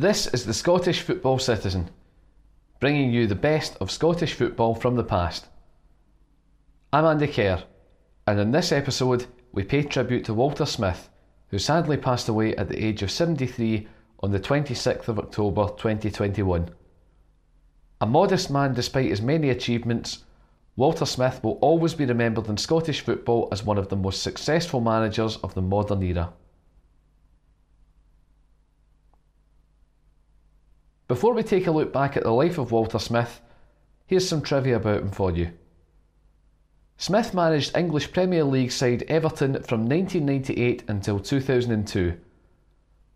This is the Scottish Football Citizen, bringing you the best of Scottish football from the past. I'm Andy Kerr, and in this episode, we pay tribute to Walter Smith, who sadly passed away at the age of 73 on the 26th of October 2021. A modest man despite his many achievements, Walter Smith will always be remembered in Scottish football as one of the most successful managers of the modern era. Before we take a look back at the life of Walter Smith, here's some trivia about him for you. Smith managed English Premier League side Everton from 1998 until 2002.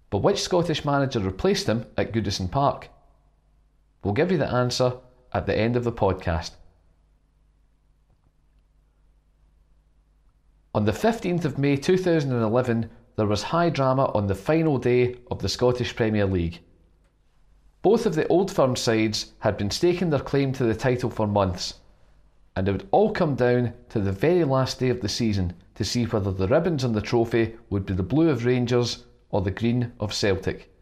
But which Scottish manager replaced him at Goodison Park? We'll give you the answer at the end of the podcast. On the 15th of May 2011, there was high drama on the final day of the Scottish Premier League. Both of the old firm sides had been staking their claim to the title for months, and it would all come down to the very last day of the season to see whether the ribbons on the trophy would be the blue of Rangers or the green of Celtic.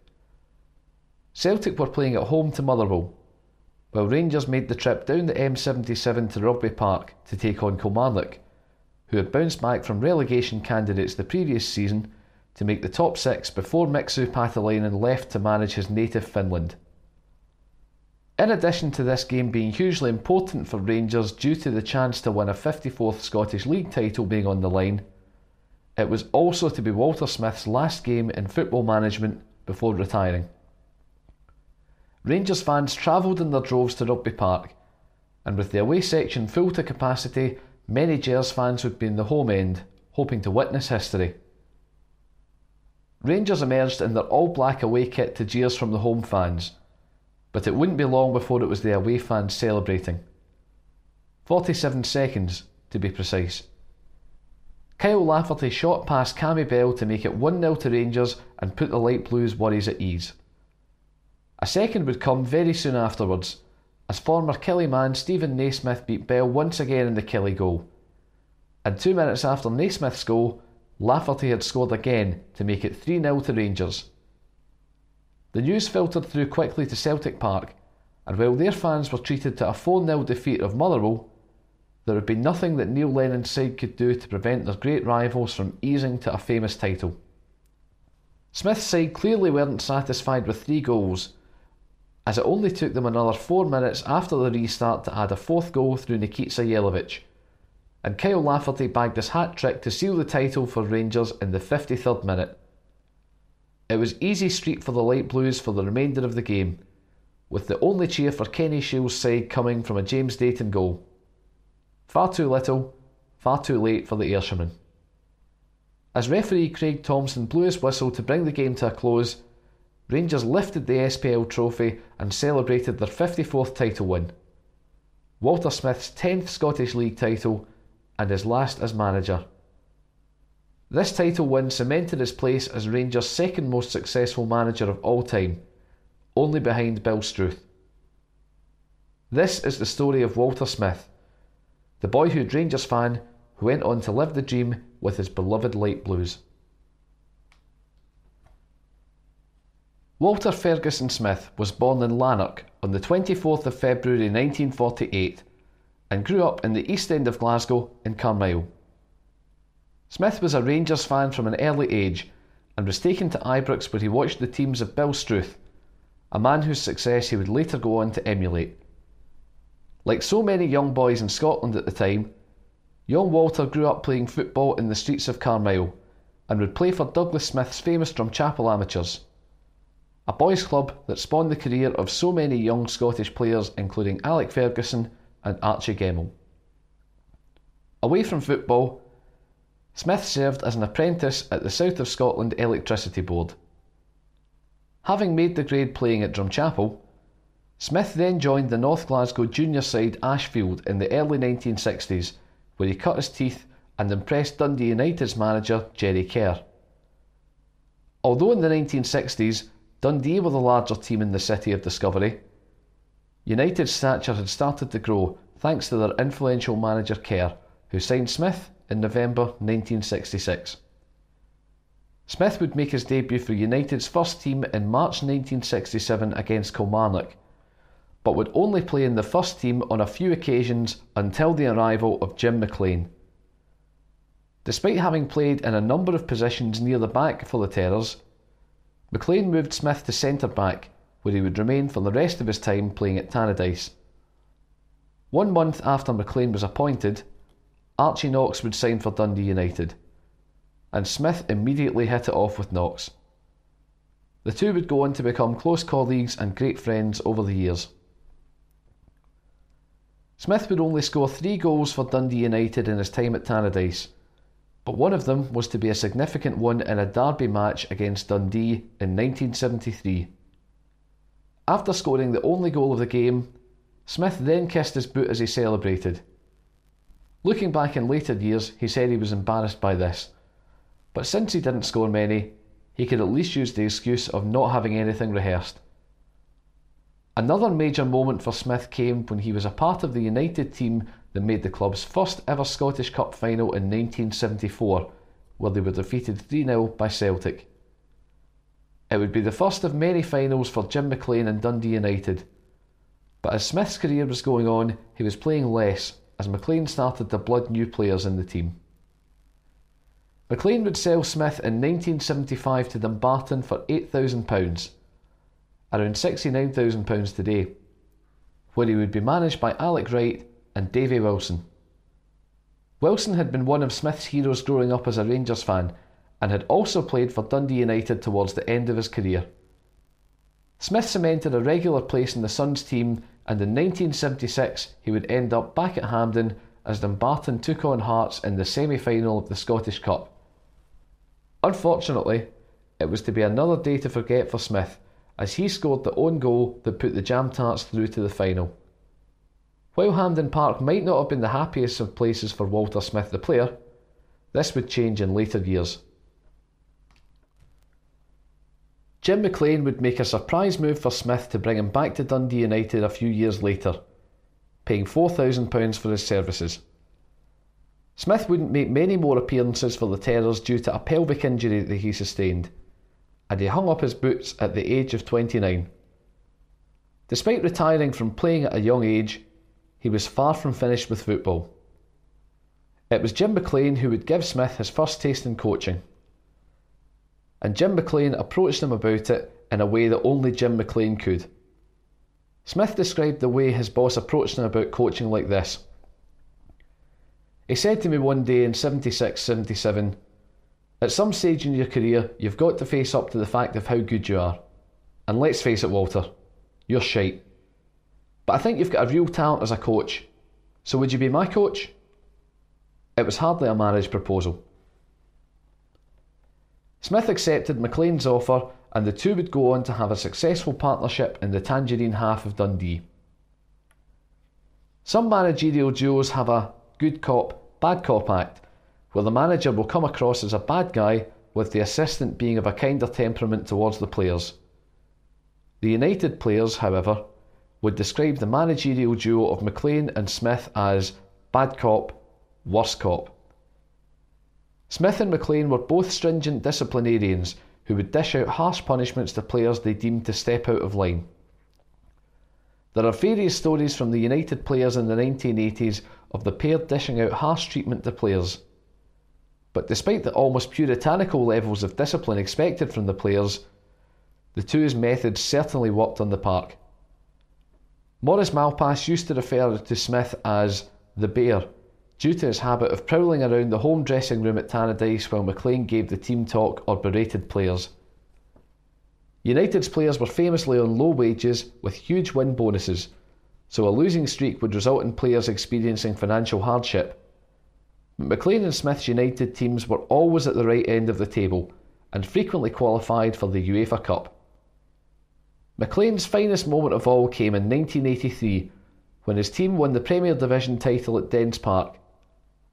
Celtic were playing at home to Motherwell, while Rangers made the trip down the M77 to Rugby Park to take on Kilmarnock who had bounced back from relegation candidates the previous season to make the top six before Mixu Paatelainen left to manage his native Finland. In addition to this game being hugely important for Rangers due to the chance to win a 54th Scottish League title being on the line, it was also to be Walter Smith's last game in football management before retiring. Rangers fans travelled in their droves to Rugby Park, and with the away section full to capacity Many Gers fans would be in the home end, hoping to witness history. Rangers emerged in their all black away kit to jeers from the home fans, but it wouldn't be long before it was the away fans celebrating. 47 seconds, to be precise. Kyle Lafferty shot past Cammy Bell to make it 1 0 to Rangers and put the Light Blues' worries at ease. A second would come very soon afterwards as former Killie man Steven Naismith beat Bell once again in the Killie goal. And two minutes after Naismith's goal, Lafferty had scored again to make it 3 0 to Rangers. The news filtered through quickly to Celtic Park, and while their fans were treated to a 4 0 defeat of Motherwell, there had been nothing that Neil Lennon's side could do to prevent their great rivals from easing to a famous title. Smith's side clearly weren't satisfied with three goals as it only took them another four minutes after the restart to add a fourth goal through Nikica Jelavic. And Kyle Lafferty bagged his hat trick to seal the title for Rangers in the 53rd minute. It was easy street for the Light Blues for the remainder of the game, with the only cheer for Kenny Shiels' side coming from a James Dayton goal. Far too little, far too late for the Ayrshire As referee Craig Thomson blew his whistle to bring the game to a close, Rangers lifted the SPL trophy and celebrated their 54th title win. Walter Smith's 10th Scottish League title and his last as manager. This title win cemented his place as Rangers' second most successful manager of all time, only behind Bill Struth. This is the story of Walter Smith, the boyhood Rangers fan who went on to live the dream with his beloved light blues. Walter Ferguson Smith was born in Lanark on the 24th of February 1948 and grew up in the east end of Glasgow in Carmyle. Smith was a Rangers fan from an early age and was taken to Ibrox where he watched the teams of Bill Struth, a man whose success he would later go on to emulate. Like so many young boys in Scotland at the time, young Walter grew up playing football in the streets of Carmyle and would play for Douglas Smith's famous Drumchapel Amateurs a boys' club that spawned the career of so many young Scottish players, including Alec Ferguson and Archie Gemmill. Away from football, Smith served as an apprentice at the South of Scotland Electricity Board. Having made the grade playing at Drumchapel, Smith then joined the North Glasgow junior side Ashfield in the early 1960s, where he cut his teeth and impressed Dundee United's manager Jerry Kerr. Although in the 1960s Dundee were the larger team in the city of discovery. United's stature had started to grow thanks to their influential manager Kerr, who signed Smith in November 1966. Smith would make his debut for United's first team in March 1967 against Kilmarnock, but would only play in the first team on a few occasions until the arrival of Jim McLean. Despite having played in a number of positions near the back for the Terrors, McLean moved Smith to centre back, where he would remain for the rest of his time playing at Tannadice. One month after McLean was appointed, Archie Knox would sign for Dundee United and Smith immediately hit it off with Knox. The two would go on to become close colleagues and great friends over the years. Smith would only score three goals for Dundee United in his time at Tannadice, but one of them was to be a significant one in a derby match against Dundee in 1973. After scoring the only goal of the game, Smith then kissed his boot as he celebrated. Looking back in later years, he said he was embarrassed by this but since he didn't score many, he could at least use the excuse of not having anything rehearsed. Another major moment for Smith came when he was a part of the United team that made the club's first ever Scottish Cup final in 1974, where they were defeated 3 0 by Celtic. It would be the first of many finals for Jim McLean and Dundee United. But as Smith's career was going on, he was playing less as McLean started to blood new players in the team. McLean would sell Smith in 1975 to Dumbarton for £8,000, around £69,000 today, where he would be managed by Alec Wright and Davy Wilson. Wilson had been one of Smith's heroes growing up as a Rangers fan and had also played for Dundee United towards the end of his career. Smith cemented a regular place in the Suns team, and in 1976 he would end up back at Hampden as Dumbarton took on Hearts in the semi final of the Scottish Cup. Unfortunately, it was to be another day to forget for Smith as he scored the own goal that put the Jam Tarts through to the final. While Hampden Park might not have been the happiest of places for Walter Smith the player, this would change in later years. Jim McLean would make a surprise move for Smith to bring him back to Dundee United a few years later, paying £4,000 for his services. Smith wouldn't make many more appearances for the Terrors due to a pelvic injury that he sustained, and he hung up his boots at the age of 29. Despite retiring from playing at a young age, he was far from finished with football. It was Jim McLean who would give Smith his first taste in coaching. And Jim McLean approached him about it in a way that only Jim McLean could. Smith described the way his boss approached him about coaching like this. He said to me one day in 76 77, At some stage in your career, you've got to face up to the fact of how good you are. And let's face it, Walter, you're shite. But I think you've got a real talent as a coach. So would you be my coach? It was hardly a marriage proposal. Smith accepted McLean's offer, and the two would go on to have a successful partnership in the Tangerine half of Dundee. Some managerial duos have a good cop, bad cop act, where the manager will come across as a bad guy with the assistant being of a kinder temperament towards the players. The United players, however, would describe the managerial duo of McLean and Smith as bad cop, worst cop. Smith and McLean were both stringent disciplinarians who would dish out harsh punishments to players they deemed to step out of line. There are various stories from the United players in the 1980s of the pair dishing out harsh treatment to players. But despite the almost puritanical levels of discipline expected from the players, the two's methods certainly worked on the park. Maurice Malpass used to refer to Smith as the Bear due to his habit of prowling around the home dressing room at Tannadice while McLean gave the team talk or berated players. United's players were famously on low wages with huge win bonuses, so a losing streak would result in players experiencing financial hardship. McLean and Smith's United teams were always at the right end of the table and frequently qualified for the UEFA Cup. McLean's finest moment of all came in 1983 when his team won the Premier Division title at Dens Park,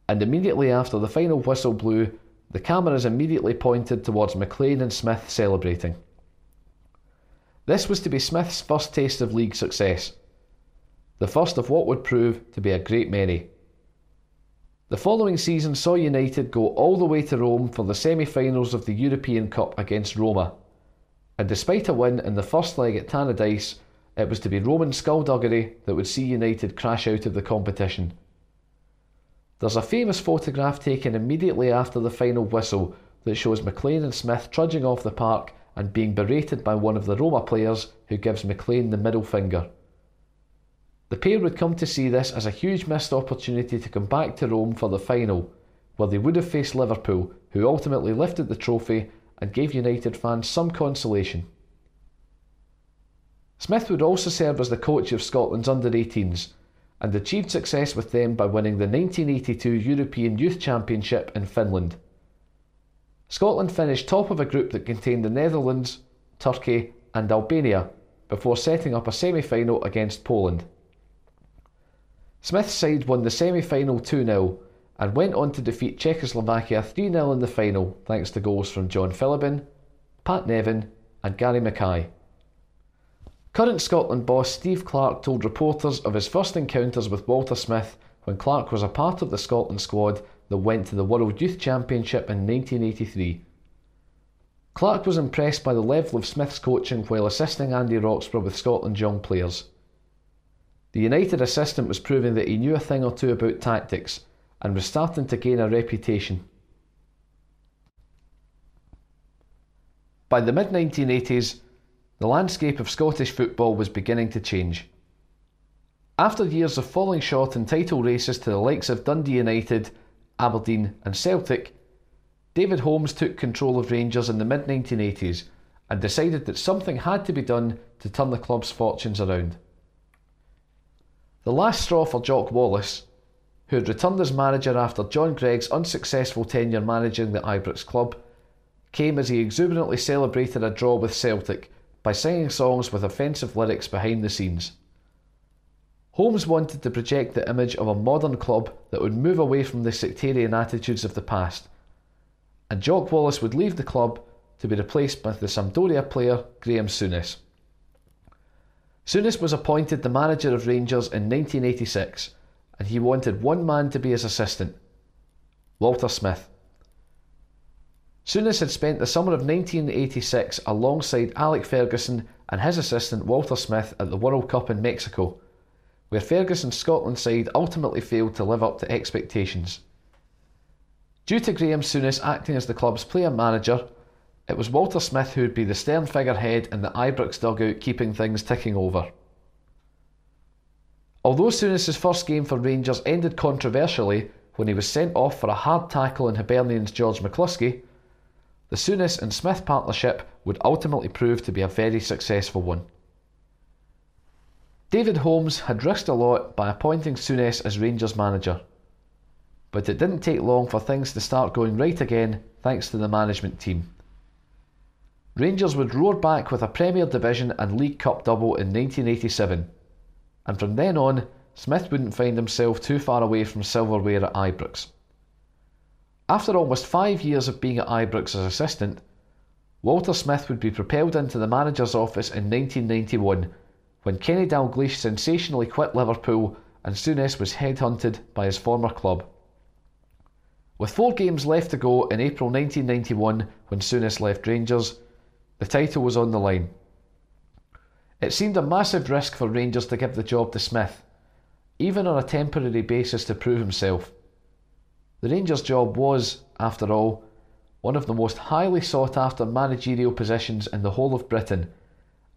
and immediately after the final whistle blew, the cameras immediately pointed towards McLean and Smith celebrating. This was to be Smith's first taste of league success, the first of what would prove to be a great many. The following season saw United go all the way to Rome for the semi finals of the European Cup against Roma. And despite a win in the first leg at Tannadice, it was to be Roman skullduggery that would see United crash out of the competition. There's a famous photograph taken immediately after the final whistle that shows McLean and Smith trudging off the park and being berated by one of the Roma players who gives McLean the middle finger. The pair would come to see this as a huge missed opportunity to come back to Rome for the final, where they would have faced Liverpool, who ultimately lifted the trophy and gave United fans some consolation. Smith would also serve as the coach of Scotland's under 18s and achieved success with them by winning the 1982 European Youth Championship in Finland. Scotland finished top of a group that contained the Netherlands, Turkey, and Albania before setting up a semi final against Poland. Smith's side won the semi final 2 0 and went on to defeat Czechoslovakia 3 0 in the final thanks to goals from John Philliben, Pat Nevin, and Gary Mackay. Current Scotland boss Steve Clarke told reporters of his first encounters with Walter Smith when Clarke was a part of the Scotland squad that went to the World Youth Championship in 1983. Clarke was impressed by the level of Smith's coaching while assisting Andy Roxburgh with Scotland's young players. The United assistant was proving that he knew a thing or two about tactics and was starting to gain a reputation. By the mid 1980s, the landscape of Scottish football was beginning to change. After years of falling short in title races to the likes of Dundee United, Aberdeen, and Celtic, David Holmes took control of Rangers in the mid 1980s and decided that something had to be done to turn the club's fortunes around. The last straw for Jock Wallace, who had returned as manager after John Greig's unsuccessful tenure managing the Ibrox club, came as he exuberantly celebrated a draw with Celtic by singing songs with offensive lyrics behind the scenes. Holmes wanted to project the image of a modern club that would move away from the sectarian attitudes of the past, and Jock Wallace would leave the club to be replaced by the Sampdoria player Graeme Souness. Souness was appointed the manager of Rangers in 1986, and he wanted one man to be his assistant Walter Smith. Souness had spent the summer of 1986 alongside Alec Ferguson and his assistant Walter Smith at the World Cup in Mexico where Ferguson's Scotland side ultimately failed to live up to expectations. Due to Graeme Souness acting as the club's player manager, it was Walter Smith who would be the stern figurehead in the Ibrox dugout keeping things ticking over. Although Souness's first game for Rangers ended controversially when he was sent off for a hard tackle on Hibernian's George McCluskey, the Souness and Smith partnership would ultimately prove to be a very successful one. David Holmes had risked a lot by appointing Souness as Rangers manager. But it didn't take long for things to start going right again thanks to the management team. Rangers would roar back with a Premier Division and League Cup double in 1987, and from then on, Smith wouldn't find himself too far away from silverware at Ibrox. After almost five years of being at Ibrox as assistant, Walter Smith would be propelled into the manager's office in 1991 when Kenny Dalglish sensationally quit Liverpool and Souness was headhunted by his former club. With four games left to go in April 1991 when Souness left Rangers, the title was on the line. It seemed a massive risk for Rangers to give the job to Smith, even on a temporary basis to prove himself. The Rangers job was, after all, one of the most highly sought after managerial positions in the whole of Britain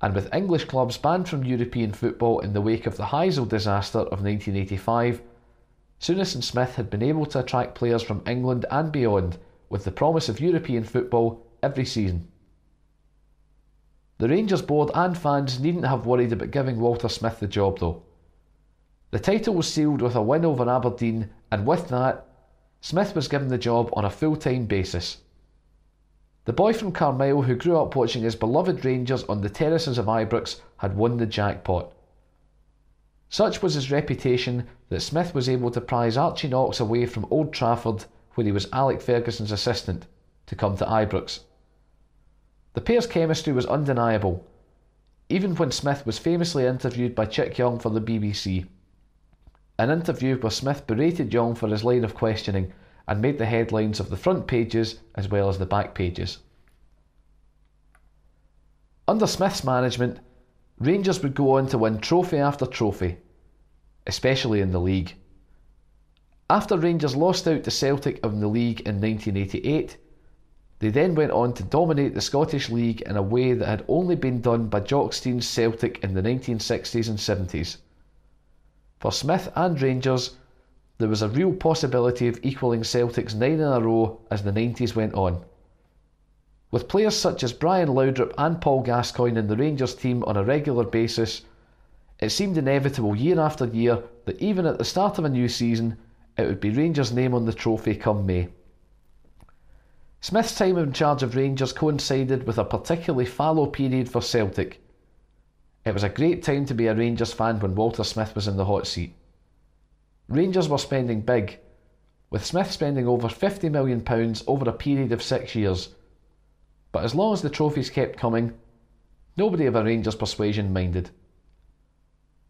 and with English clubs banned from European football in the wake of the Heysel disaster of 1985, Souness and Smith had been able to attract players from England and beyond with the promise of European football every season. The Rangers board and fans needn't have worried about giving Walter Smith the job though. The title was sealed with a win over Aberdeen, and with that, Smith was given the job on a full time basis. The boy from Carmyle who grew up watching his beloved Rangers on the terraces of Ibrox had won the jackpot. Such was his reputation that Smith was able to prize Archie Knox away from Old Trafford, where he was Alec Ferguson's assistant, to come to Ibrox. The pair's chemistry was undeniable, even when Smith was famously interviewed by Chick Young for the BBC. An interview where Smith berated Young for his line of questioning and made the headlines of the front pages as well as the back pages. Under Smith's management, Rangers would go on to win trophy after trophy, especially in the league. After Rangers lost out to Celtic in the league in 1988, they then went on to dominate the Scottish League in a way that had only been done by Jock Stein's Celtic in the 1960s and 70s. For Smith and Rangers, there was a real possibility of equalling Celtic's nine in a row as the 90s went on. With players such as Brian Laudrup and Paul Gascoigne in the Rangers team on a regular basis, it seemed inevitable year after year that even at the start of a new season, it would be Rangers' name on the trophy come May. Smith's time in charge of Rangers coincided with a particularly fallow period for Celtic. It was a great time to be a Rangers fan when Walter Smith was in the hot seat. Rangers were spending big, with Smith spending over £50 million over a period of six years. But as long as the trophies kept coming, nobody of a Rangers persuasion minded.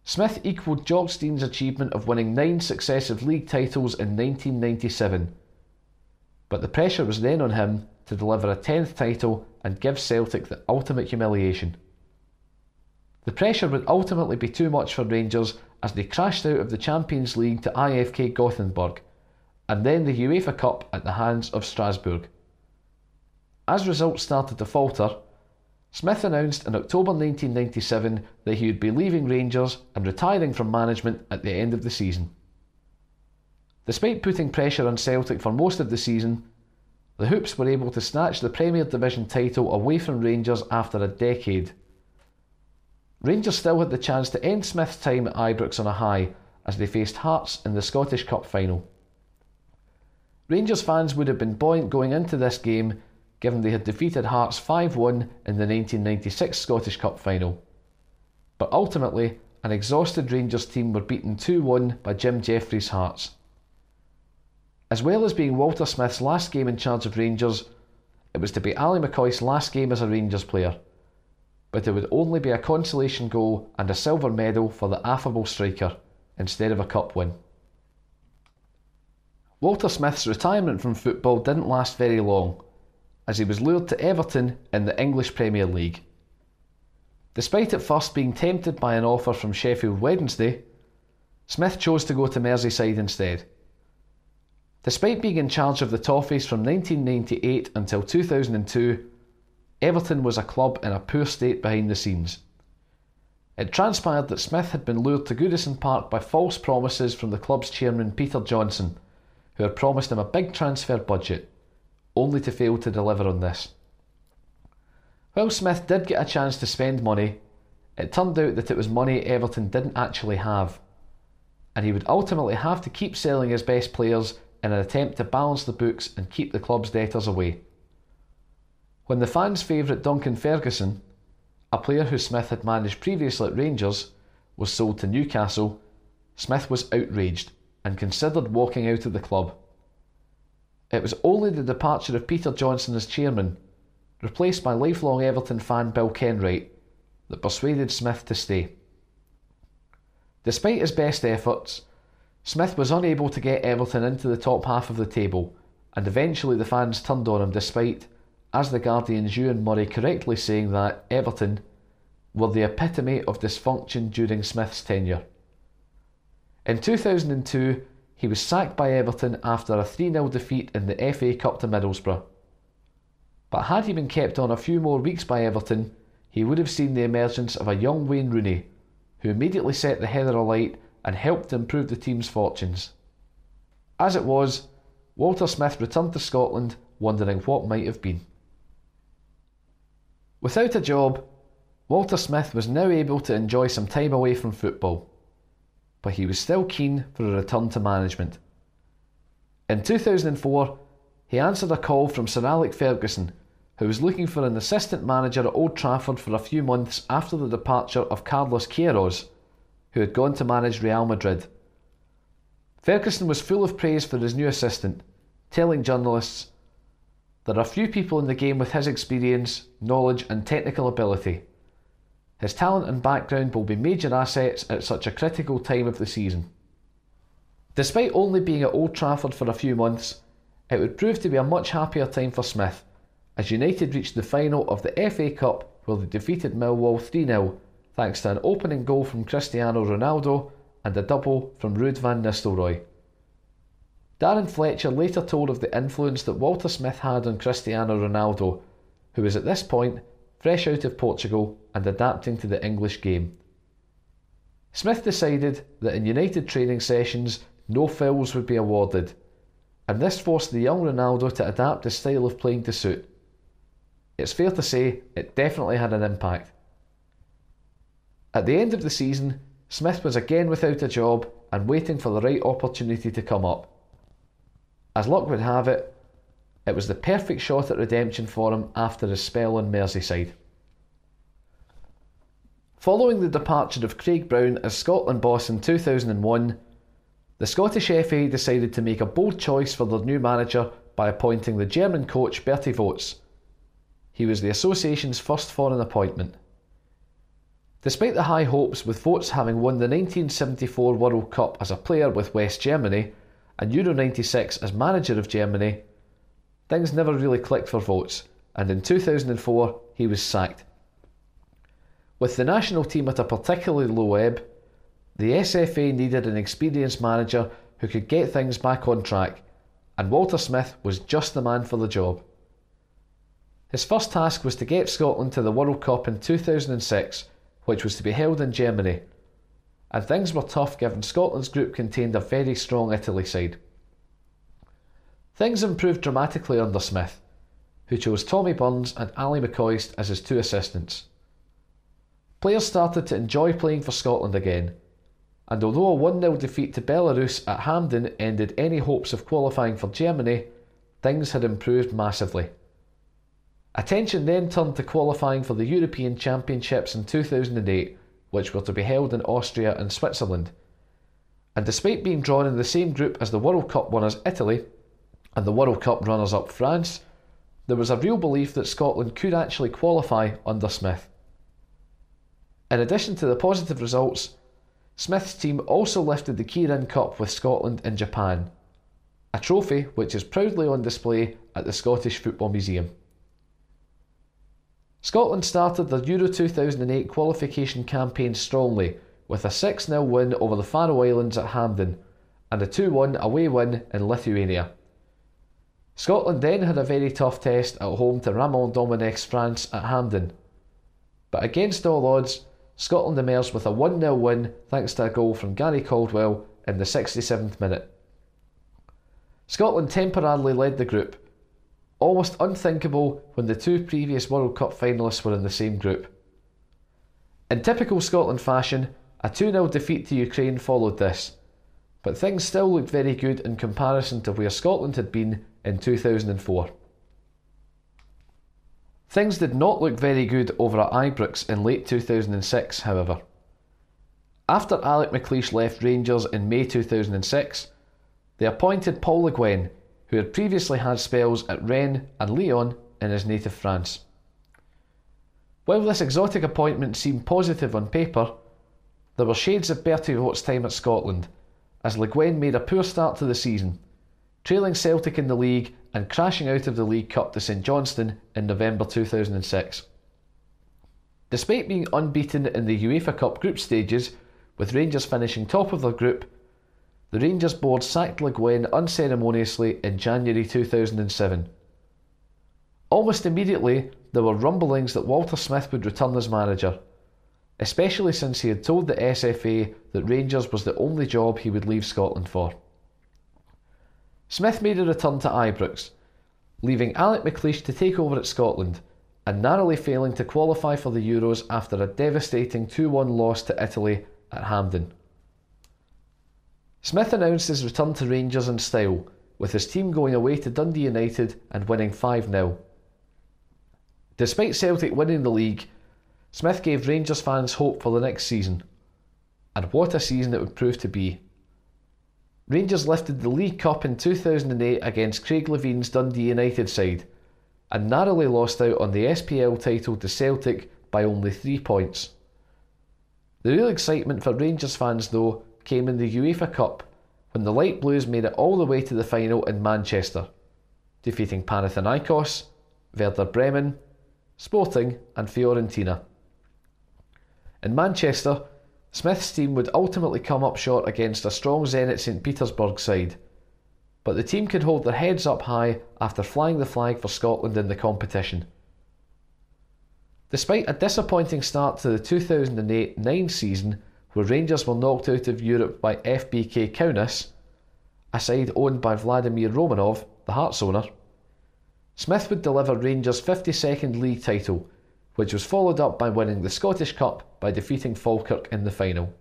Smith equalled Jock Stein's achievement of winning nine successive league titles in 1997 but the pressure was then on him to deliver a 10th title and give Celtic the ultimate humiliation. The pressure would ultimately be too much for Rangers as they crashed out of the Champions League to IFK Gothenburg and then the UEFA Cup at the hands of Strasbourg. As results started to falter, Smith announced in October 1997 that he would be leaving Rangers and retiring from management at the end of the season. Despite putting pressure on Celtic for most of the season, the Hoops were able to snatch the Premier Division title away from Rangers after a decade. Rangers still had the chance to end Smith's time at Ibrox on a high as they faced Hearts in the Scottish Cup final. Rangers fans would have been buoyant going into this game given they had defeated Hearts 5 1 in the 1996 Scottish Cup final. But ultimately, an exhausted Rangers team were beaten 2 1 by Jim Jefferies' Hearts. As well as being Walter Smith's last game in charge of Rangers, it was to be Ally McCoist's last game as a Rangers player. But it would only be a consolation goal and a silver medal for the affable striker instead of a cup win. Walter Smith's retirement from football didn't last very long, as he was lured to Everton in the English Premier League. Despite at first being tempted by an offer from Sheffield Wednesday, Smith chose to go to Merseyside instead. Despite being in charge of the Toffees from 1998 until 2002, Everton was a club in a poor state behind the scenes. It transpired that Smith had been lured to Goodison Park by false promises from the club's chairman Peter Johnson, who had promised him a big transfer budget, only to fail to deliver on this. While Smith did get a chance to spend money, it turned out that it was money Everton didn't actually have, and he would ultimately have to keep selling his best players in an attempt to balance the books and keep the club's debtors away. When the fans' favourite Duncan Ferguson, a player who Smith had managed previously at Rangers, was sold to Newcastle, Smith was outraged and considered walking out of the club. It was only the departure of Peter Johnson as chairman, replaced by lifelong Everton fan Bill Kenwright, that persuaded Smith to stay. Despite his best efforts, Smith was unable to get Everton into the top half of the table, and eventually the fans turned on him despite, as the Guardian's Ewan Murray correctly saying that Everton were the epitome of dysfunction during Smith's tenure. In 2002, he was sacked by Everton after a 3 0 defeat in the FA Cup to Middlesbrough. But had he been kept on a few more weeks by Everton, he would have seen the emergence of a young Wayne Rooney, who immediately set the heather alight and helped improve the team's fortunes. As it was, Walter Smith returned to Scotland wondering what might have been. Without a job, Walter Smith was now able to enjoy some time away from football, but he was still keen for a return to management. In 2004, he answered a call from Sir Alec Ferguson, who was looking for an assistant manager at Old Trafford for a few months after the departure of Carlos Queiroz who had gone to manage Real Madrid. Ferguson was full of praise for his new assistant, telling journalists, There are few people in the game with his experience, knowledge, and technical ability. His talent and background will be major assets at such a critical time of the season. Despite only being at Old Trafford for a few months, it would prove to be a much happier time for Smith, as United reached the final of the FA Cup where they defeated Millwall 3 0 thanks to an opening goal from Cristiano Ronaldo and a double from Ruud van Nistelrooy. Darren Fletcher later told of the influence that Walter Smith had on Cristiano Ronaldo, who was at this point fresh out of Portugal and adapting to the English game. Smith decided that in United training sessions no fouls would be awarded, and this forced the young Ronaldo to adapt his style of playing to suit. It's fair to say it definitely had an impact. At the end of the season, Smith was again without a job and waiting for the right opportunity to come up. As luck would have it, it was the perfect shot at redemption for him after his spell in Merseyside. Following the departure of Craig Brown as Scotland boss in 2001, the Scottish FA decided to make a bold choice for their new manager by appointing the German coach Bertie Vogts. He was the association's first foreign appointment. Despite the high hopes, with Vogts having won the 1974 World Cup as a player with West Germany and Euro 96 as manager of Germany, things never really clicked for Vogts, and in 2004 he was sacked. With the national team at a particularly low ebb, the SFA needed an experienced manager who could get things back on track, and Walter Smith was just the man for the job. His first task was to get Scotland to the World Cup in 2006, which was to be held in Germany, and things were tough given Scotland's group contained a very strong Italy side. Things improved dramatically under Smith, who chose Tommy Burns and Ally McCoist as his two assistants. Players started to enjoy playing for Scotland again, and although a 1 0 defeat to Belarus at Hampden ended any hopes of qualifying for Germany, things had improved massively. Attention then turned to qualifying for the European Championships in 2008, which were to be held in Austria and Switzerland. And despite being drawn in the same group as the World Cup winners Italy and the World Cup runners up France, there was a real belief that Scotland could actually qualify under Smith. In addition to the positive results, Smith's team also lifted the Kirin Cup with Scotland in Japan, a trophy which is proudly on display at the Scottish Football Museum. Scotland started their Euro 2008 qualification campaign strongly with a 6 0 win over the Faroe Islands at Hampden and a 2 1 away win in Lithuania. Scotland then had a very tough test at home to Raymond Domenech's France at Hampden. But against all odds, Scotland emerged with a 1 0 win thanks to a goal from Gary Caldwell in the 67th minute. Scotland temporarily led the group, almost unthinkable when the two previous World Cup finalists were in the same group. In typical Scotland fashion, a 2 0 defeat to Ukraine followed this, but things still looked very good in comparison to where Scotland had been in 2004. Things did not look very good over at Ibrox in late 2006, however. After Alec McLeish left Rangers in May 2006, they appointed Paul Le Guen, who had previously had spells at Rennes and Lyon in his native France. While this exotic appointment seemed positive on paper, there were shades of Bertie Vogts' time at Scotland, as Le Guen made a poor start to the season, trailing Celtic in the league and crashing out of the League Cup to St Johnstone in November 2006. Despite being unbeaten in the UEFA Cup group stages, with Rangers finishing top of their group, the Rangers board sacked Le Guen unceremoniously in January 2007. Almost immediately, there were rumblings that Walter Smith would return as manager, especially since he had told the SFA that Rangers was the only job he would leave Scotland for. Smith made a return to Ibrox, leaving Alec McLeish to take over at Scotland and narrowly failing to qualify for the Euros after a devastating 2 1 loss to Italy at Hampden. Smith announced his return to Rangers in style, with his team going away to Dundee United and winning 5 0. Despite Celtic winning the league, Smith gave Rangers fans hope for the next season. And what a season it would prove to be. Rangers lifted the League Cup in 2008 against Craig Levein's Dundee United side and narrowly lost out on the SPL title to Celtic by only three points. The real excitement for Rangers fans, though, came in the UEFA Cup when the Light Blues made it all the way to the final in Manchester, defeating Panathinaikos, Werder Bremen, Sporting, and Fiorentina. In Manchester, Smith's team would ultimately come up short against a strong Zenit St Petersburg side, but the team could hold their heads up high after flying the flag for Scotland in the competition. Despite a disappointing start to the 2008 9 season, where Rangers were knocked out of Europe by FBK Kaunas, a side owned by Vladimir Romanov, the Hearts owner, Smith would deliver Rangers' 52nd league title which was followed up by winning the Scottish Cup by defeating Falkirk in the final.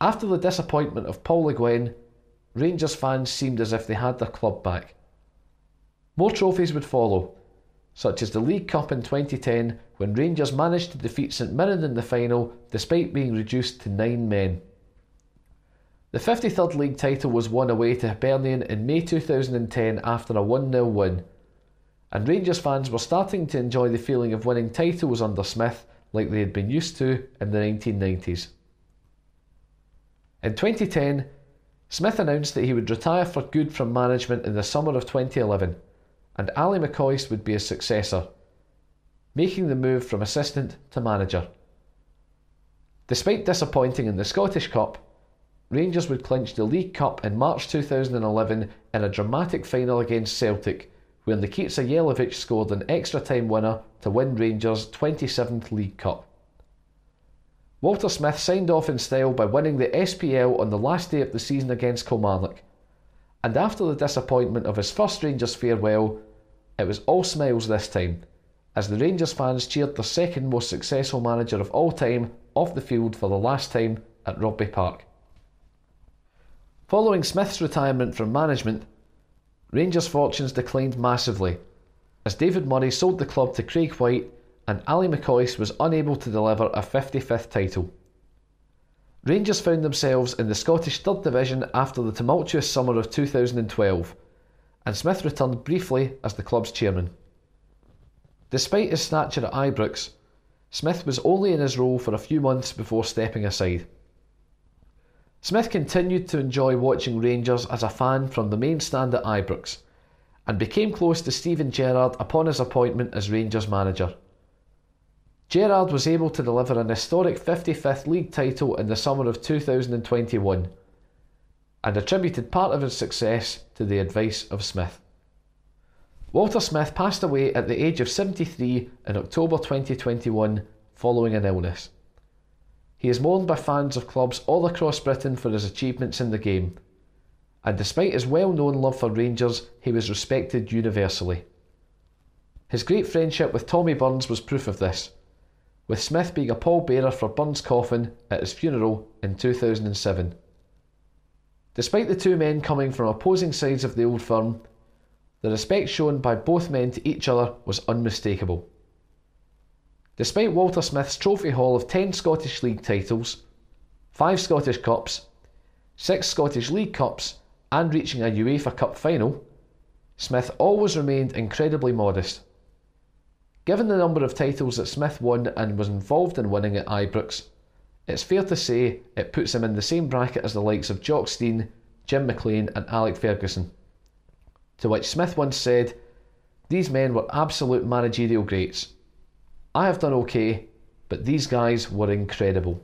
After the disappointment of Paul Le Guen, Rangers fans seemed as if they had their club back. More trophies would follow, such as the League Cup in 2010 when Rangers managed to defeat St Mirren in the final despite being reduced to nine men. The 53rd league title was won away to Hibernian in May 2010 after a 1 0 win, and Rangers fans were starting to enjoy the feeling of winning titles under Smith like they had been used to in the 1990s. In 2010, Smith announced that he would retire for good from management in the summer of 2011, and Ali McCoist would be his successor, making the move from assistant to manager. Despite disappointing in the Scottish Cup, Rangers would clinch the League Cup in March 2011 in a dramatic final against Celtic where Nikica Jelavic scored an extra time winner to win Rangers' 27th League Cup. Walter Smith signed off in style by winning the SPL on the last day of the season against Kilmarnock, and after the disappointment of his first Rangers farewell, it was all smiles this time, as the Rangers fans cheered their second most successful manager of all time off the field for the last time at Rugby Park. Following Smith's retirement from management, Rangers' fortunes declined massively as David Murray sold the club to Craig Whyte and Ali McCoist was unable to deliver a 55th title. Rangers found themselves in the Scottish Third Division after the tumultuous summer of 2012, and Smith returned briefly as the club's chairman. Despite his stature at Ibrox, Smith was only in his role for a few months before stepping aside. Smith continued to enjoy watching Rangers as a fan from the main stand at Ibrox and became close to Steven Gerrard upon his appointment as Rangers manager. Gerrard was able to deliver an historic 55th league title in the summer of 2021 and attributed part of his success to the advice of Smith. Walter Smith passed away at the age of 73 in October 2021 following an illness. He is mourned by fans of clubs all across Britain for his achievements in the game, and despite his well known love for Rangers, he was respected universally. His great friendship with Tommy Burns was proof of this, with Smith being a pallbearer for Burns' coffin at his funeral in 2007. Despite the two men coming from opposing sides of the old firm, the respect shown by both men to each other was unmistakable. Despite Walter Smith's trophy haul of 10 Scottish League titles, 5 Scottish Cups, 6 Scottish League Cups, and reaching a UEFA Cup final, Smith always remained incredibly modest. Given the number of titles that Smith won and was involved in winning at Ibrox, it's fair to say it puts him in the same bracket as the likes of Jock Stein, Jim McLean, and Alec Ferguson. To which Smith once said, These men were absolute managerial greats I have done okay, but these guys were incredible.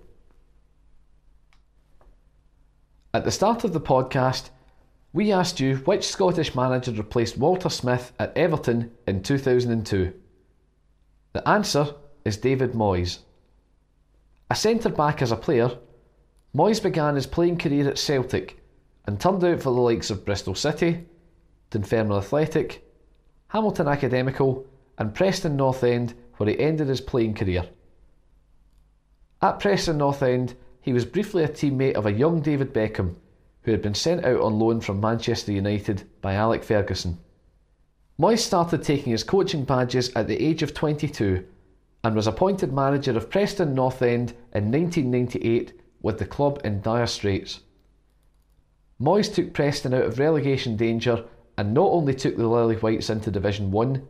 At the start of the podcast, we asked you which Scottish manager replaced Walter Smith at Everton in 2002. The answer is David Moyes. A centre back as a player, Moyes began his playing career at Celtic and turned out for the likes of Bristol City, Dunfermline Athletic, Hamilton Academical, and Preston North End where he ended his playing career. At Preston North End, he was briefly a teammate of a young David Beckham, who had been sent out on loan from Manchester United by Alec Ferguson. Moyes started taking his coaching badges at the age of 22 and was appointed manager of Preston North End in 1998 with the club in dire straits. Moyes took Preston out of relegation danger and not only took the Lily Whites into Division 1,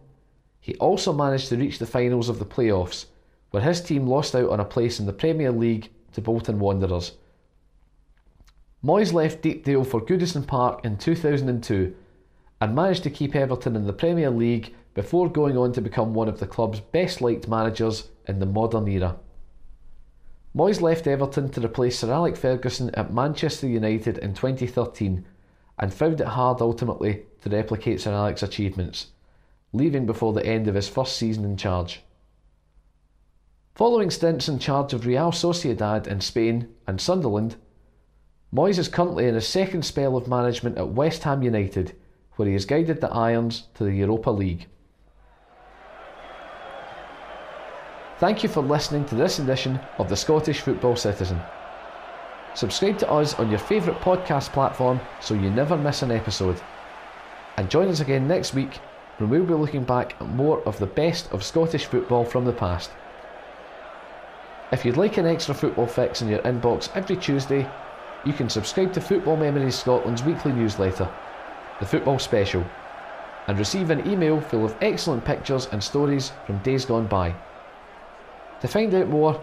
he also managed to reach the finals of the playoffs, where his team lost out on a place in the Premier League to Bolton Wanderers. Moyes left Deepdale for Goodison Park in 2002 and managed to keep Everton in the Premier League before going on to become one of the club's best liked managers in the modern era. Moyes left Everton to replace Sir Alex Ferguson at Manchester United in 2013 and found it hard ultimately to replicate Sir Alex's achievements, leaving before the end of his first season in charge. Following stints in charge of Real Sociedad in Spain and Sunderland, Moyes is currently in his second spell of management at West Ham United, where he has guided the Irons to the Europa League. Thank you for listening to this edition of the Scottish Football Citizen. Subscribe to us on your favourite podcast platform so you never miss an episode. And join us again next week when we'll be looking back at more of the best of Scottish football from the past. If you'd like an extra football fix in your inbox every Tuesday, you can subscribe to Football Memories Scotland's weekly newsletter, The Football Special, and receive an email full of excellent pictures and stories from days gone by. To find out more,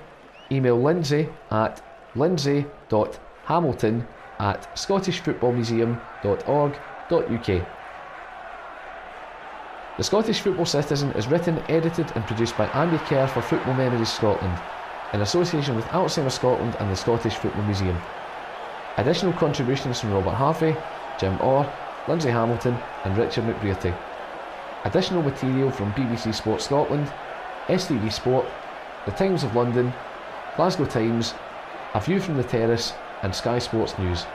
email Lindsay at lindsay.hamilton at scottishfootballmuseum.org.uk. The Scottish Football Citizen is written, edited and produced by Andy Kerr for Football Memories Scotland, in association with Alzheimer's Scotland and the Scottish Football Museum. Additional contributions from Robert Harvey, Jim Orr, Lindsay Hamilton and Richard McBrearty. Additional material from BBC Sport Scotland, STV Sport the Times of London, Glasgow Times, A View from the Terrace, and Sky Sports News.